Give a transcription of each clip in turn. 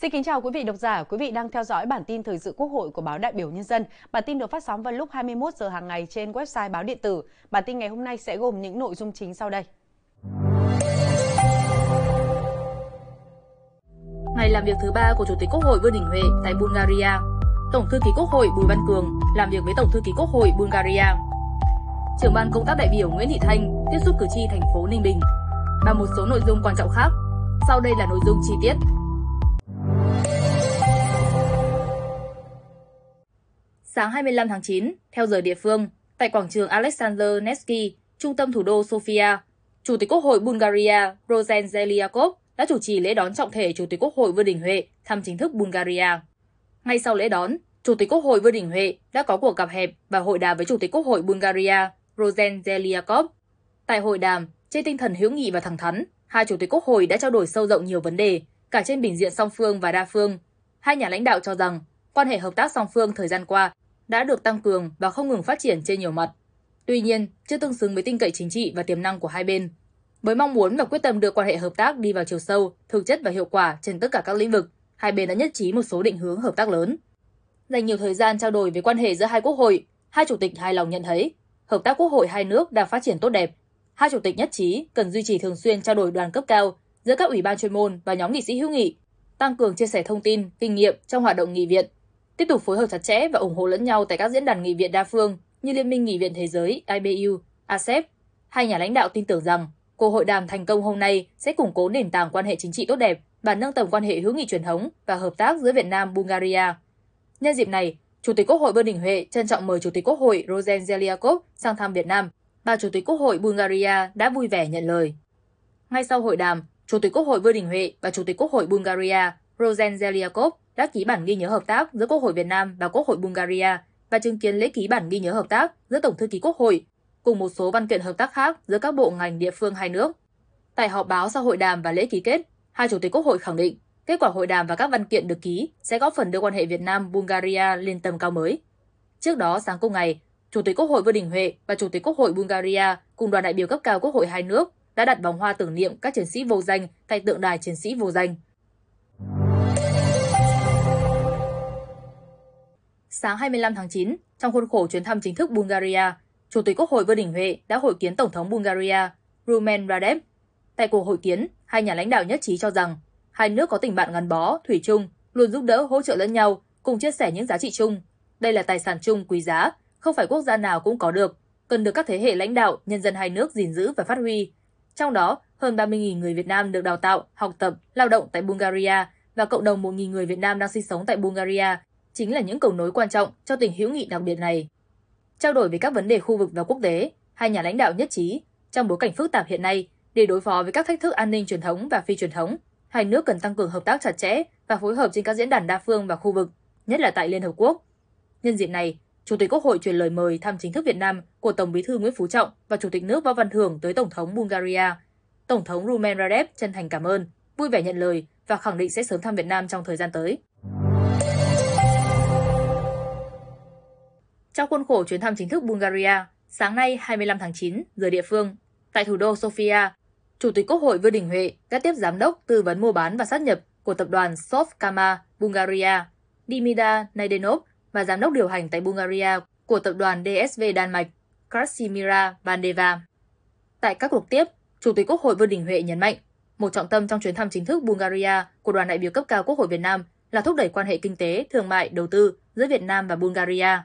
Xin kính chào quý vị độc giả, quý vị đang theo dõi bản tin thời sự Quốc hội của báo Đại biểu Nhân dân. Bản tin được phát sóng vào lúc 21 giờ hàng ngày trên website báo điện tử. Bản tin ngày hôm nay sẽ gồm những nội dung chính sau đây. Ngày làm việc thứ ba của Chủ tịch Quốc hội Vương Đình Huệ tại Bulgaria. Tổng thư ký Quốc hội Bùi Văn Cường làm việc với Tổng thư ký Quốc hội Bulgaria. Trưởng ban công tác đại biểu Nguyễn Thị Thanh tiếp xúc cử tri thành phố Ninh Bình và một số nội dung quan trọng khác. Sau đây là nội dung chi tiết. Sáng 25 tháng 9, theo giờ địa phương, tại quảng trường Alexander Nevsky, trung tâm thủ đô Sofia, Chủ tịch Quốc hội Bulgaria Rosen Zeliakov đã chủ trì lễ đón trọng thể Chủ tịch Quốc hội Vương Đình Huệ thăm chính thức Bulgaria. Ngay sau lễ đón, Chủ tịch Quốc hội Vương Đình Huệ đã có cuộc gặp hẹp và hội đàm với Chủ tịch Quốc hội Bulgaria Rosen Zeliakov. Tại hội đàm, trên tinh thần hữu nghị và thẳng thắn, hai chủ tịch Quốc hội đã trao đổi sâu rộng nhiều vấn đề, cả trên bình diện song phương và đa phương. Hai nhà lãnh đạo cho rằng quan hệ hợp tác song phương thời gian qua đã được tăng cường và không ngừng phát triển trên nhiều mặt. Tuy nhiên, chưa tương xứng với tin cậy chính trị và tiềm năng của hai bên. Với mong muốn và quyết tâm đưa quan hệ hợp tác đi vào chiều sâu, thực chất và hiệu quả trên tất cả các lĩnh vực, hai bên đã nhất trí một số định hướng hợp tác lớn. Dành nhiều thời gian trao đổi về quan hệ giữa hai quốc hội, hai chủ tịch hài lòng nhận thấy hợp tác quốc hội hai nước đang phát triển tốt đẹp. Hai chủ tịch nhất trí cần duy trì thường xuyên trao đổi đoàn cấp cao giữa các ủy ban chuyên môn và nhóm nghị sĩ hữu nghị, tăng cường chia sẻ thông tin, kinh nghiệm trong hoạt động nghị viện, tiếp tục phối hợp chặt chẽ và ủng hộ lẫn nhau tại các diễn đàn nghị viện đa phương như Liên minh Nghị viện Thế giới IBU, ASEP. Hai nhà lãnh đạo tin tưởng rằng cuộc hội đàm thành công hôm nay sẽ củng cố nền tảng quan hệ chính trị tốt đẹp và nâng tầm quan hệ hữu nghị truyền thống và hợp tác giữa Việt Nam Bulgaria. Nhân dịp này, Chủ tịch Quốc hội Vương Đình Huệ trân trọng mời Chủ tịch Quốc hội Rosen Zeliakov sang thăm Việt Nam. Bà Chủ tịch Quốc hội Bulgaria đã vui vẻ nhận lời. Ngay sau hội đàm, Chủ tịch Quốc hội Vương Đình Huệ và Chủ tịch Quốc hội Bulgaria Rosen Zeliakov đã ký bản ghi nhớ hợp tác giữa Quốc hội Việt Nam và Quốc hội Bulgaria và chứng kiến lễ ký bản ghi nhớ hợp tác giữa Tổng thư ký Quốc hội cùng một số văn kiện hợp tác khác giữa các bộ ngành địa phương hai nước. Tại họp báo sau hội đàm và lễ ký kết, hai chủ tịch Quốc hội khẳng định kết quả hội đàm và các văn kiện được ký sẽ góp phần đưa quan hệ Việt Nam Bulgaria lên tầm cao mới. Trước đó sáng cùng ngày, Chủ tịch Quốc hội Vương Đình Huệ và Chủ tịch Quốc hội Bulgaria cùng đoàn đại biểu cấp cao Quốc hội hai nước đã đặt vòng hoa tưởng niệm các chiến sĩ vô danh tại tượng đài chiến sĩ vô danh. Sáng 25 tháng 9, trong khuôn khổ chuyến thăm chính thức Bulgaria, Chủ tịch Quốc hội Vương Đình Huệ đã hội kiến Tổng thống Bulgaria Rumen Radev. Tại cuộc hội kiến, hai nhà lãnh đạo nhất trí cho rằng hai nước có tình bạn gắn bó, thủy chung, luôn giúp đỡ, hỗ trợ lẫn nhau, cùng chia sẻ những giá trị chung. Đây là tài sản chung quý giá, không phải quốc gia nào cũng có được, cần được các thế hệ lãnh đạo, nhân dân hai nước gìn giữ và phát huy. Trong đó, hơn 30.000 người Việt Nam được đào tạo, học tập, lao động tại Bulgaria và cộng đồng 1.000 người Việt Nam đang sinh sống tại Bulgaria chính là những cầu nối quan trọng cho tình hữu nghị đặc biệt này. Trao đổi về các vấn đề khu vực và quốc tế, hai nhà lãnh đạo nhất trí, trong bối cảnh phức tạp hiện nay, để đối phó với các thách thức an ninh truyền thống và phi truyền thống, hai nước cần tăng cường hợp tác chặt chẽ và phối hợp trên các diễn đàn đa phương và khu vực, nhất là tại Liên Hợp Quốc. Nhân dịp này, Chủ tịch Quốc hội truyền lời mời thăm chính thức Việt Nam của Tổng bí thư Nguyễn Phú Trọng và Chủ tịch nước Võ Văn Thưởng tới Tổng thống Bulgaria. Tổng thống Rumen Radev chân thành cảm ơn, vui vẻ nhận lời và khẳng định sẽ sớm thăm Việt Nam trong thời gian tới. Trong khuôn khổ chuyến thăm chính thức Bulgaria, sáng nay 25 tháng 9 giờ địa phương, tại thủ đô Sofia, Chủ tịch Quốc hội Vương Đình Huệ đã tiếp giám đốc tư vấn mua bán và sát nhập của tập đoàn Sovkama Bulgaria, Dimida Naidenov và giám đốc điều hành tại Bulgaria của tập đoàn DSV Đan Mạch, Krasimira Bandeva. Tại các cuộc tiếp, Chủ tịch Quốc hội Vương Đình Huệ nhấn mạnh, một trọng tâm trong chuyến thăm chính thức Bulgaria của đoàn đại biểu cấp cao Quốc hội Việt Nam là thúc đẩy quan hệ kinh tế, thương mại, đầu tư giữa Việt Nam và Bulgaria.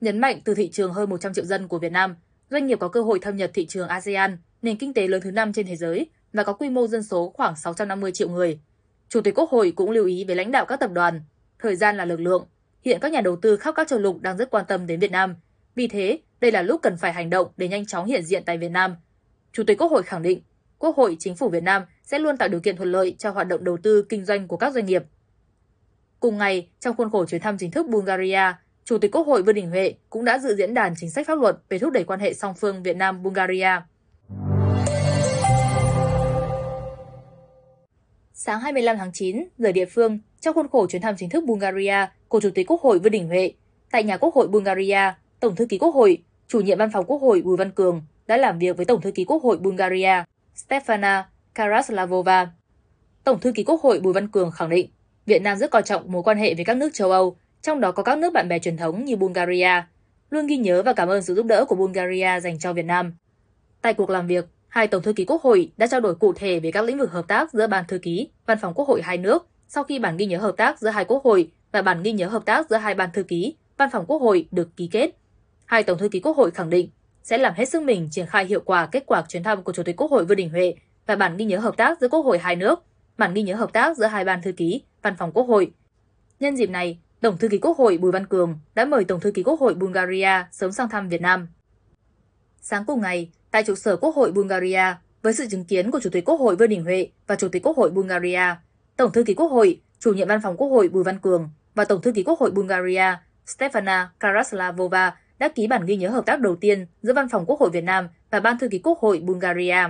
Nhấn mạnh từ thị trường hơn 100 triệu dân của Việt Nam, doanh nghiệp có cơ hội thâm nhập thị trường ASEAN, nền kinh tế lớn thứ năm trên thế giới và có quy mô dân số khoảng 650 triệu người. Chủ tịch Quốc hội cũng lưu ý với lãnh đạo các tập đoàn, thời gian là lực lượng. Hiện các nhà đầu tư khắp các châu lục đang rất quan tâm đến Việt Nam. Vì thế, đây là lúc cần phải hành động để nhanh chóng hiện diện tại Việt Nam. Chủ tịch Quốc hội khẳng định, Quốc hội, Chính phủ Việt Nam sẽ luôn tạo điều kiện thuận lợi cho hoạt động đầu tư kinh doanh của các doanh nghiệp. Cùng ngày, trong khuôn khổ chuyến thăm chính thức Bulgaria, Chủ tịch Quốc hội Vương Đình Huệ cũng đã dự diễn đàn chính sách pháp luật về thúc đẩy quan hệ song phương Việt Nam Bulgaria. Sáng 25 tháng 9 giờ địa phương, trong khuôn khổ chuyến thăm chính thức Bulgaria của Chủ tịch Quốc hội Vương Đình Huệ, tại nhà Quốc hội Bulgaria, Tổng thư ký Quốc hội, chủ nhiệm văn phòng Quốc hội Bùi Văn Cường đã làm việc với Tổng thư ký Quốc hội Bulgaria Stefana Karaslavova. Tổng thư ký Quốc hội Bùi Văn Cường khẳng định Việt Nam rất coi trọng mối quan hệ với các nước châu Âu, trong đó có các nước bạn bè truyền thống như Bulgaria, luôn ghi nhớ và cảm ơn sự giúp đỡ của Bulgaria dành cho Việt Nam. Tại cuộc làm việc, hai Tổng thư ký Quốc hội đã trao đổi cụ thể về các lĩnh vực hợp tác giữa Ban thư ký, Văn phòng Quốc hội hai nước sau khi bản ghi nhớ hợp tác giữa hai quốc hội và bản ghi nhớ hợp tác giữa hai ban thư ký, Văn phòng Quốc hội được ký kết. Hai Tổng thư ký Quốc hội khẳng định sẽ làm hết sức mình triển khai hiệu quả kết quả chuyến thăm của Chủ tịch Quốc hội Vương Đình Huệ và bản ghi nhớ hợp tác giữa Quốc hội hai nước, bản ghi nhớ hợp tác giữa hai ban thư ký, Văn phòng Quốc hội. Nhân dịp này, Tổng thư ký Quốc hội Bùi Văn Cường đã mời Tổng thư ký Quốc hội Bulgaria sớm sang thăm Việt Nam. Sáng cùng ngày, tại trụ sở Quốc hội Bulgaria, với sự chứng kiến của Chủ tịch Quốc hội Vương Đình Huệ và Chủ tịch Quốc hội Bulgaria, Tổng thư ký Quốc hội, Chủ nhiệm Văn phòng Quốc hội Bùi Văn Cường và Tổng thư ký Quốc hội Bulgaria Stefana Karaslavova đã ký bản ghi nhớ hợp tác đầu tiên giữa Văn phòng Quốc hội Việt Nam và Ban thư ký Quốc hội Bulgaria.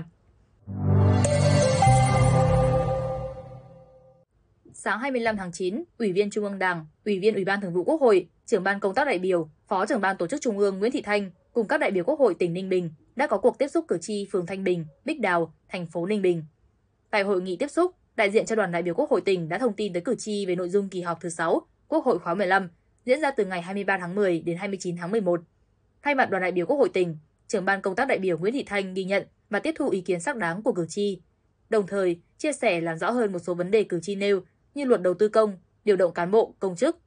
Sáng 25 tháng 9, Ủy viên Trung ương Đảng, Ủy viên Ủy ban Thường vụ Quốc hội, trưởng ban công tác đại biểu, Phó trưởng ban tổ chức Trung ương Nguyễn Thị Thanh cùng các đại biểu Quốc hội tỉnh Ninh Bình đã có cuộc tiếp xúc cử tri phường Thanh Bình, Bích Đào, thành phố Ninh Bình. Tại hội nghị tiếp xúc, đại diện cho đoàn đại biểu Quốc hội tỉnh đã thông tin tới cử tri về nội dung kỳ họp thứ 6 Quốc hội khóa 15 diễn ra từ ngày 23 tháng 10 đến 29 tháng 11. Thay mặt đoàn đại biểu Quốc hội tỉnh, trưởng ban công tác đại biểu Nguyễn Thị Thanh ghi nhận và tiếp thu ý kiến xác đáng của cử tri, đồng thời chia sẻ làm rõ hơn một số vấn đề cử tri nêu như luật đầu tư công, điều động cán bộ, công chức.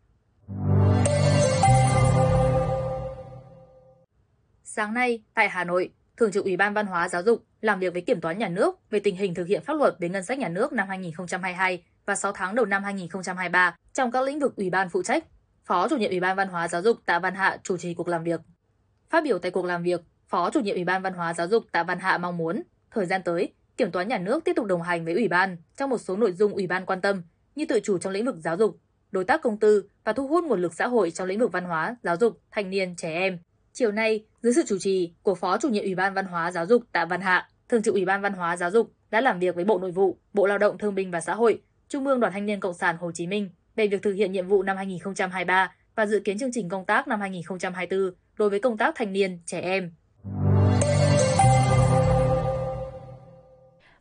Sáng nay, tại Hà Nội, Thường trực Ủy ban Văn hóa Giáo dục làm việc với Kiểm toán Nhà nước về tình hình thực hiện pháp luật về ngân sách nhà nước năm 2022 và 6 tháng đầu năm 2023 trong các lĩnh vực Ủy ban phụ trách. Phó chủ nhiệm Ủy ban Văn hóa Giáo dục Tạ Văn Hạ chủ trì cuộc làm việc. Phát biểu tại cuộc làm việc, Phó chủ nhiệm Ủy ban Văn hóa Giáo dục Tạ Văn Hạ mong muốn thời gian tới, Kiểm toán Nhà nước tiếp tục đồng hành với Ủy ban trong một số nội dung Ủy ban quan tâm như tự chủ trong lĩnh vực giáo dục, đối tác công tư và thu hút nguồn lực xã hội trong lĩnh vực văn hóa, giáo dục, thanh niên, trẻ em. Chiều nay, dưới sự chủ trì của Phó chủ nhiệm Ủy ban Văn hóa Giáo dục Tạ Văn Hạ, Thường trực Ủy ban Văn hóa Giáo dục đã làm việc với Bộ Nội vụ, Bộ Lao động Thương binh và Xã hội, Trung ương Đoàn Thanh niên Cộng sản Hồ Chí Minh về việc thực hiện nhiệm vụ năm 2023 và dự kiến chương trình công tác năm 2024 đối với công tác thanh niên, trẻ em.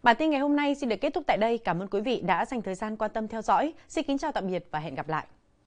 Bản tin ngày hôm nay xin được kết thúc tại đây. Cảm ơn quý vị đã dành thời gian quan tâm theo dõi. Xin kính chào tạm biệt và hẹn gặp lại.